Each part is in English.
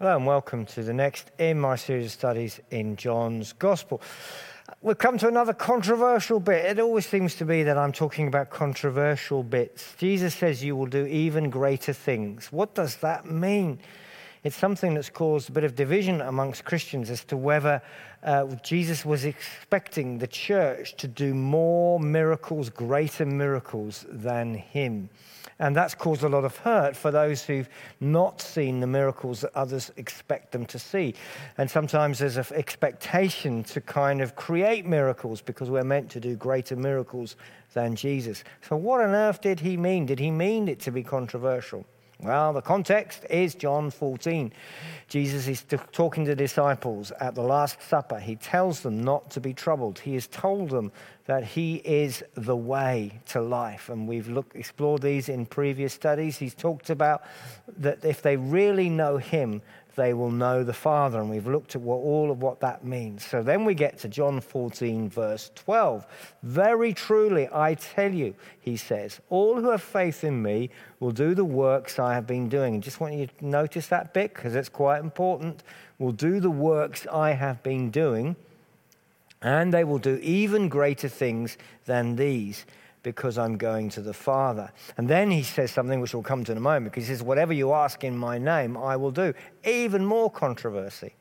Hello and welcome to the next in my series of studies in John's Gospel. We've come to another controversial bit. It always seems to be that I'm talking about controversial bits. Jesus says you will do even greater things. What does that mean? It's something that's caused a bit of division amongst Christians as to whether uh, Jesus was expecting the church to do more miracles, greater miracles than him. And that's caused a lot of hurt for those who've not seen the miracles that others expect them to see. And sometimes there's an expectation to kind of create miracles because we're meant to do greater miracles than Jesus. So, what on earth did he mean? Did he mean it to be controversial? Well, the context is John 14. Jesus is talking to disciples at the Last Supper. He tells them not to be troubled. He has told them that He is the way to life. And we've looked, explored these in previous studies. He's talked about that if they really know Him, they will know the Father. And we've looked at what, all of what that means. So then we get to John 14, verse 12. Very truly, I tell you, he says, all who have faith in me will do the works I have been doing. And just want you to notice that bit because it's quite important. Will do the works I have been doing, and they will do even greater things than these because I'm going to the Father. And then he says something which we'll come to in a moment because he says, Whatever you ask in my name, I will do. Even more controversy.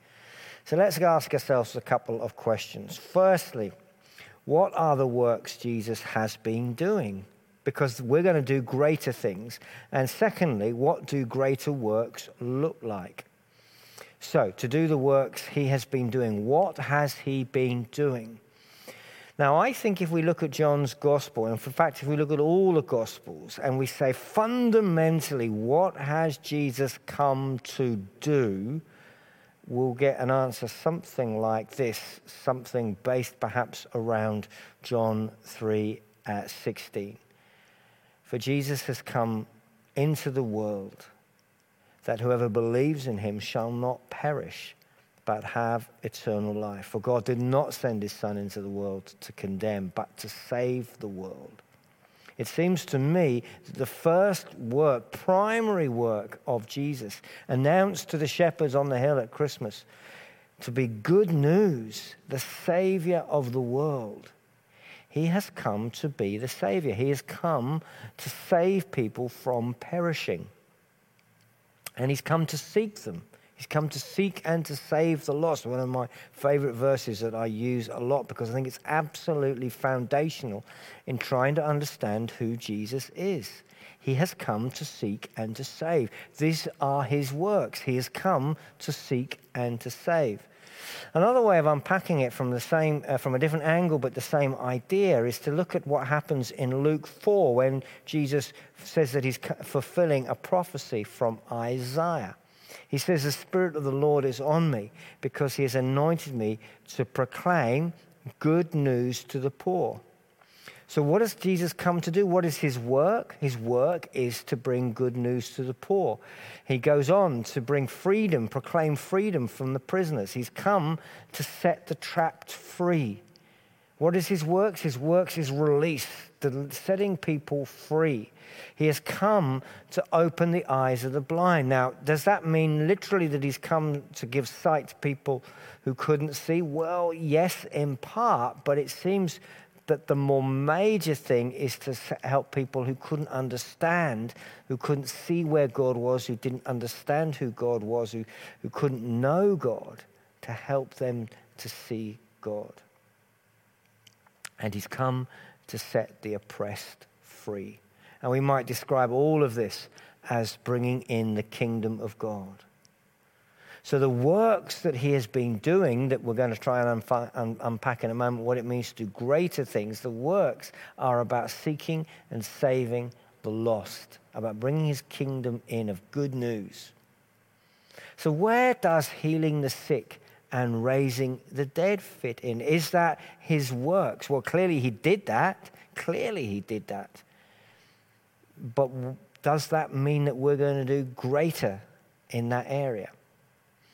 So let's ask ourselves a couple of questions. Firstly, what are the works Jesus has been doing? Because we're going to do greater things. And secondly, what do greater works look like? So, to do the works he has been doing, what has he been doing? Now, I think if we look at John's gospel, and in fact, if we look at all the gospels, and we say fundamentally, what has Jesus come to do? We'll get an answer something like this, something based perhaps around John 3 at 16. For Jesus has come into the world that whoever believes in him shall not perish but have eternal life. For God did not send his Son into the world to condemn, but to save the world. It seems to me that the first work, primary work of Jesus, announced to the shepherds on the hill at Christmas, to be good news, the Savior of the world. He has come to be the Savior. He has come to save people from perishing. And He's come to seek them. He's come to seek and to save the lost. One of my favorite verses that I use a lot because I think it's absolutely foundational in trying to understand who Jesus is. He has come to seek and to save. These are his works. He has come to seek and to save. Another way of unpacking it from the same, uh, from a different angle, but the same idea, is to look at what happens in Luke 4 when Jesus says that he's fulfilling a prophecy from Isaiah. He says, The Spirit of the Lord is on me because he has anointed me to proclaim good news to the poor. So, what does Jesus come to do? What is his work? His work is to bring good news to the poor. He goes on to bring freedom, proclaim freedom from the prisoners. He's come to set the trapped free. What is his works? His works is release, the setting people free. He has come to open the eyes of the blind. Now, does that mean literally that he's come to give sight to people who couldn't see? Well, yes, in part, but it seems that the more major thing is to help people who couldn't understand, who couldn't see where God was, who didn't understand who God was, who, who couldn't know God, to help them to see God. And he's come to set the oppressed free. And we might describe all of this as bringing in the kingdom of God. So, the works that he has been doing, that we're going to try and un- unpack in a moment, what it means to do greater things, the works are about seeking and saving the lost, about bringing his kingdom in of good news. So, where does healing the sick and raising the dead fit in? Is that his works? Well, clearly he did that. Clearly he did that. But does that mean that we're going to do greater in that area?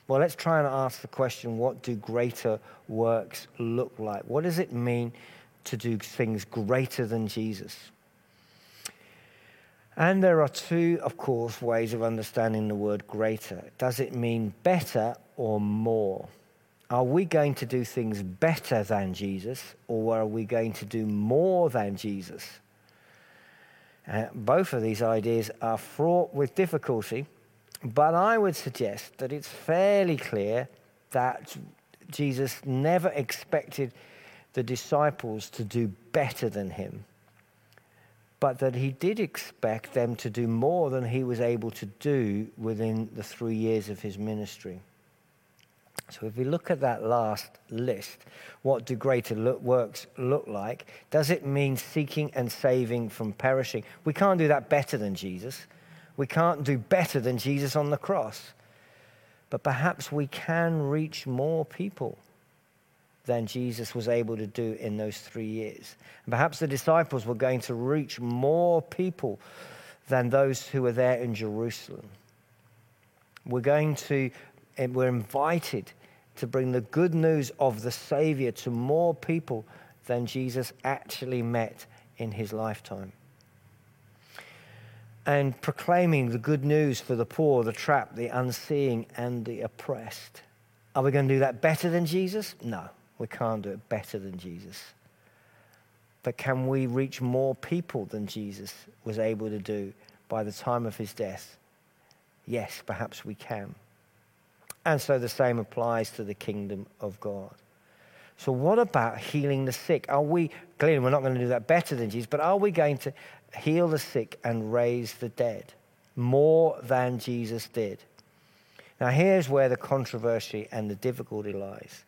Well, let's try and ask the question what do greater works look like? What does it mean to do things greater than Jesus? And there are two, of course, ways of understanding the word greater. Does it mean better or more? Are we going to do things better than Jesus, or are we going to do more than Jesus? Uh, both of these ideas are fraught with difficulty, but I would suggest that it's fairly clear that Jesus never expected the disciples to do better than him, but that he did expect them to do more than he was able to do within the three years of his ministry. So if we look at that last list, what do greater look, works look like? Does it mean seeking and saving from perishing? We can't do that better than Jesus. We can't do better than Jesus on the cross. But perhaps we can reach more people than Jesus was able to do in those three years. And perhaps the disciples were going to reach more people than those who were there in Jerusalem. We're going to, we're invited to bring the good news of the Savior to more people than Jesus actually met in his lifetime. And proclaiming the good news for the poor, the trapped, the unseeing, and the oppressed. Are we going to do that better than Jesus? No, we can't do it better than Jesus. But can we reach more people than Jesus was able to do by the time of his death? Yes, perhaps we can. And so the same applies to the kingdom of God. So, what about healing the sick? Are we, clearly, we're not going to do that better than Jesus, but are we going to heal the sick and raise the dead more than Jesus did? Now, here's where the controversy and the difficulty lies.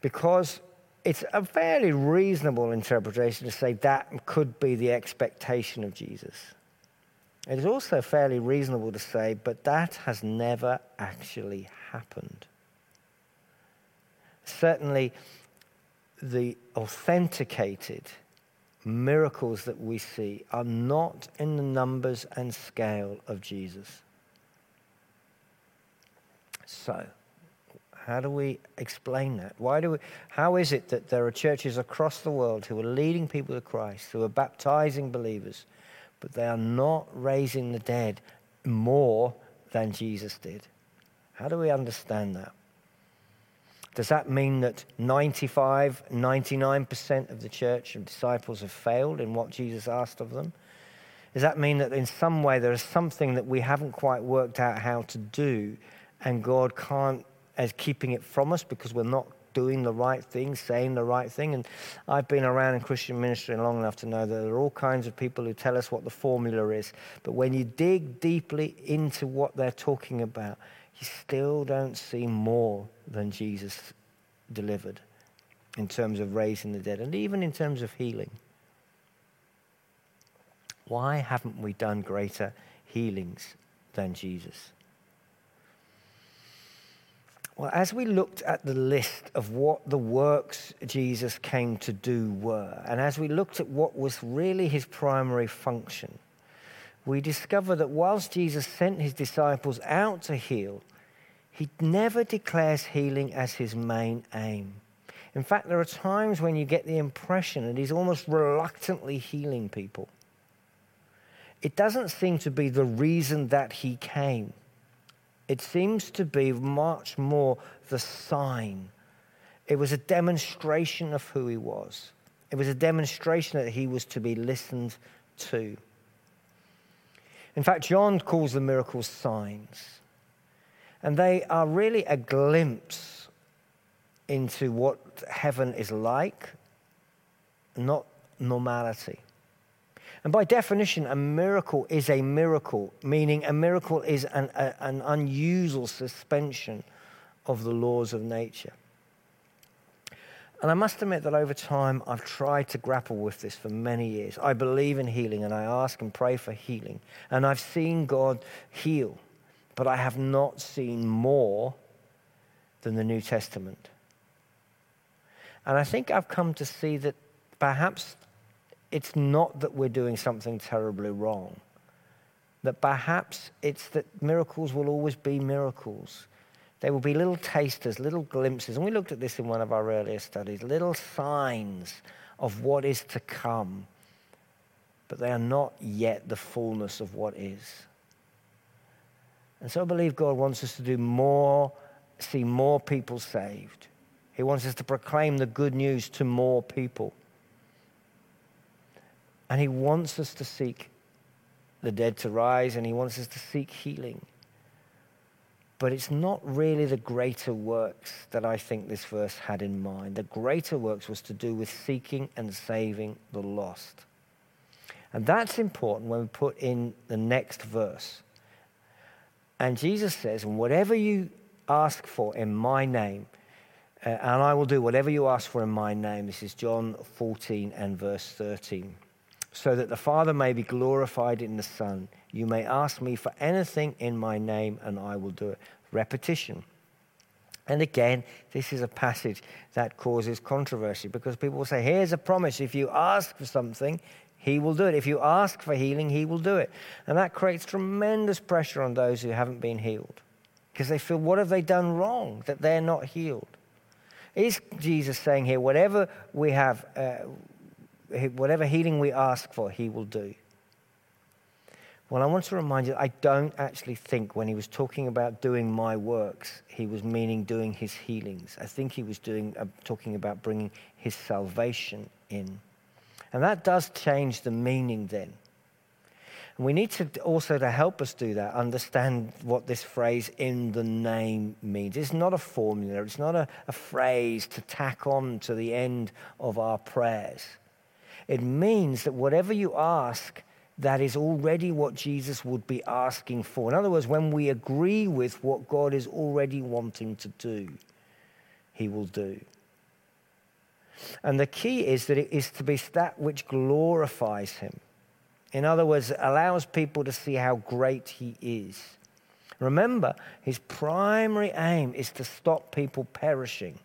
Because it's a fairly reasonable interpretation to say that could be the expectation of Jesus. It is also fairly reasonable to say, but that has never actually happened. Certainly, the authenticated miracles that we see are not in the numbers and scale of Jesus. So, how do we explain that? Why do we, how is it that there are churches across the world who are leading people to Christ, who are baptizing believers, but they are not raising the dead more than Jesus did. How do we understand that? Does that mean that 95, 99% of the church and disciples have failed in what Jesus asked of them? Does that mean that in some way there is something that we haven't quite worked out how to do and God can't, as keeping it from us because we're not doing the right thing, saying the right thing. And I've been around in Christian ministry long enough to know that there are all kinds of people who tell us what the formula is. But when you dig deeply into what they're talking about, you still don't see more than Jesus delivered in terms of raising the dead and even in terms of healing. Why haven't we done greater healings than Jesus? Well, as we looked at the list of what the works Jesus came to do were, and as we looked at what was really his primary function, we discover that whilst Jesus sent his disciples out to heal, he never declares healing as his main aim. In fact, there are times when you get the impression that he's almost reluctantly healing people. It doesn't seem to be the reason that he came. It seems to be much more the sign. It was a demonstration of who he was. It was a demonstration that he was to be listened to. In fact, John calls the miracles signs. And they are really a glimpse into what heaven is like, not normality. And by definition, a miracle is a miracle, meaning a miracle is an, a, an unusual suspension of the laws of nature. And I must admit that over time, I've tried to grapple with this for many years. I believe in healing and I ask and pray for healing. And I've seen God heal, but I have not seen more than the New Testament. And I think I've come to see that perhaps it's not that we're doing something terribly wrong. That perhaps it's that miracles will always be miracles. They will be little tasters, little glimpses. And we looked at this in one of our earlier studies little signs of what is to come. but they are not yet the fullness of what is. And so I believe God wants us to do more, see more people saved. He wants us to proclaim the good news to more people. And He wants us to seek the dead to rise, and He wants us to seek healing. But it's not really the greater works that I think this verse had in mind. The greater works was to do with seeking and saving the lost. And that's important when we put in the next verse. And Jesus says, Whatever you ask for in my name, uh, and I will do whatever you ask for in my name. This is John 14 and verse 13. So that the Father may be glorified in the Son. You may ask me for anything in my name, and I will do it. Repetition. And again, this is a passage that causes controversy because people will say, Here's a promise. If you ask for something, he will do it. If you ask for healing, He will do it. And that creates tremendous pressure on those who haven't been healed because they feel, What have they done wrong that they're not healed? Is Jesus saying here, whatever we have, uh, whatever healing we ask for, He will do? Well, I want to remind you, I don't actually think when he was talking about doing my works, he was meaning doing his healings. I think he was doing, uh, talking about bringing his salvation in. And that does change the meaning then. And we need to also, to help us do that, understand what this phrase in the name means. It's not a formula, it's not a, a phrase to tack on to the end of our prayers. It means that whatever you ask, that is already what Jesus would be asking for. In other words, when we agree with what God is already wanting to do, He will do. And the key is that it is to be that which glorifies him. In other words, allows people to see how great he is. Remember, his primary aim is to stop people perishing.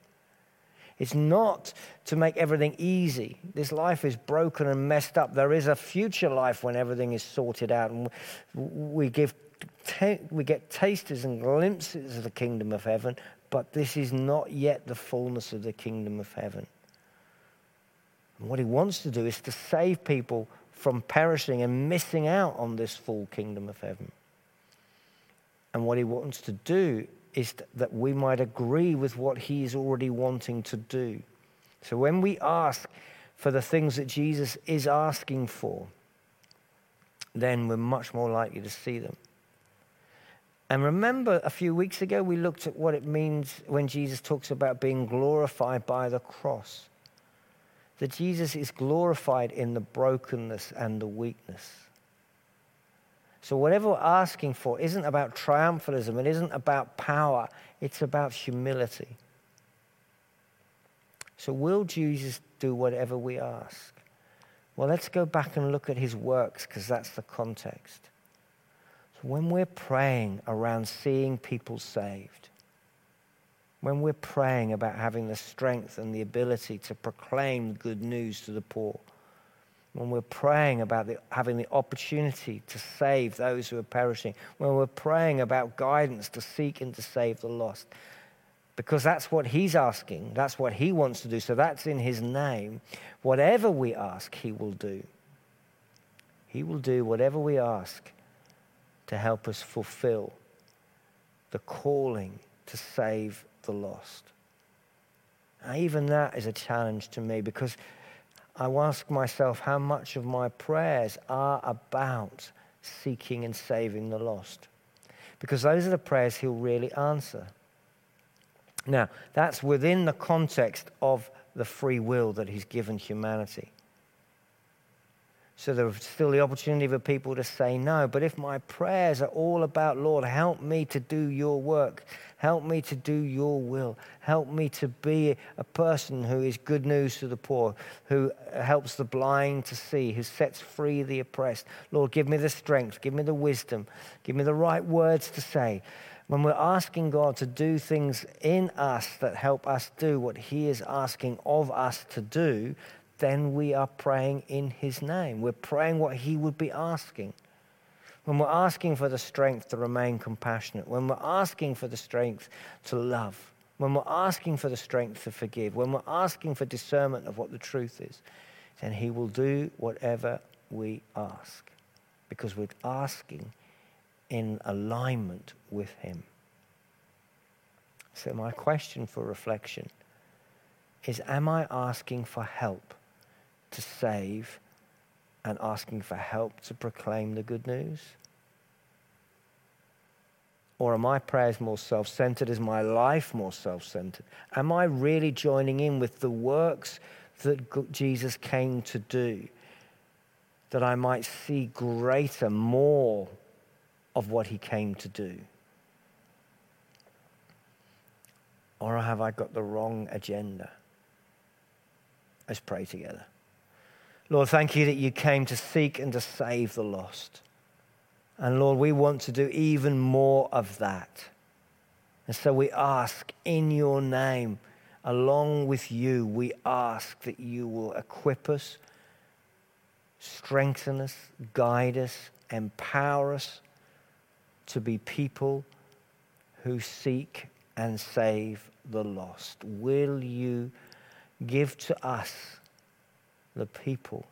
It's not to make everything easy. This life is broken and messed up. There is a future life when everything is sorted out. And we, give, we get tasters and glimpses of the kingdom of heaven, but this is not yet the fullness of the kingdom of heaven. And what he wants to do is to save people from perishing and missing out on this full kingdom of heaven. And what he wants to do is that we might agree with what he is already wanting to do. So when we ask for the things that Jesus is asking for, then we're much more likely to see them. And remember, a few weeks ago, we looked at what it means when Jesus talks about being glorified by the cross that Jesus is glorified in the brokenness and the weakness. So, whatever we're asking for isn't about triumphalism, it isn't about power, it's about humility. So, will Jesus do whatever we ask? Well, let's go back and look at his works because that's the context. So, when we're praying around seeing people saved, when we're praying about having the strength and the ability to proclaim good news to the poor, when we're praying about the, having the opportunity to save those who are perishing, when we're praying about guidance to seek and to save the lost, because that's what he's asking, that's what he wants to do, so that's in his name. Whatever we ask, he will do. He will do whatever we ask to help us fulfill the calling to save the lost. Now, even that is a challenge to me because I ask myself how much of my prayers are about seeking and saving the lost. Because those are the prayers he'll really answer. Now, that's within the context of the free will that he's given humanity. So there's still the opportunity for people to say no. But if my prayers are all about, Lord, help me to do your work, help me to do your will, help me to be a person who is good news to the poor, who helps the blind to see, who sets free the oppressed. Lord, give me the strength, give me the wisdom, give me the right words to say. When we're asking God to do things in us that help us do what He is asking of us to do, then we are praying in His name. We're praying what He would be asking. When we're asking for the strength to remain compassionate, when we're asking for the strength to love, when we're asking for the strength to forgive, when we're asking for discernment of what the truth is, then He will do whatever we ask because we're asking in alignment with Him. So, my question for reflection is Am I asking for help to save and asking for help to proclaim the good news? Or are my prayers more self centered? Is my life more self centered? Am I really joining in with the works that Jesus came to do? That I might see greater, more of what he came to do? Or have I got the wrong agenda? Let's pray together. Lord, thank you that you came to seek and to save the lost. And Lord, we want to do even more of that. And so we ask in your name, along with you, we ask that you will equip us, strengthen us, guide us, empower us to be people who seek and save the lost. Will you give to us the people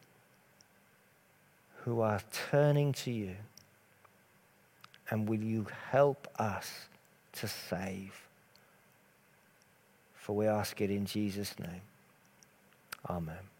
who are turning to you? And will you help us to save? For we ask it in Jesus' name. Amen.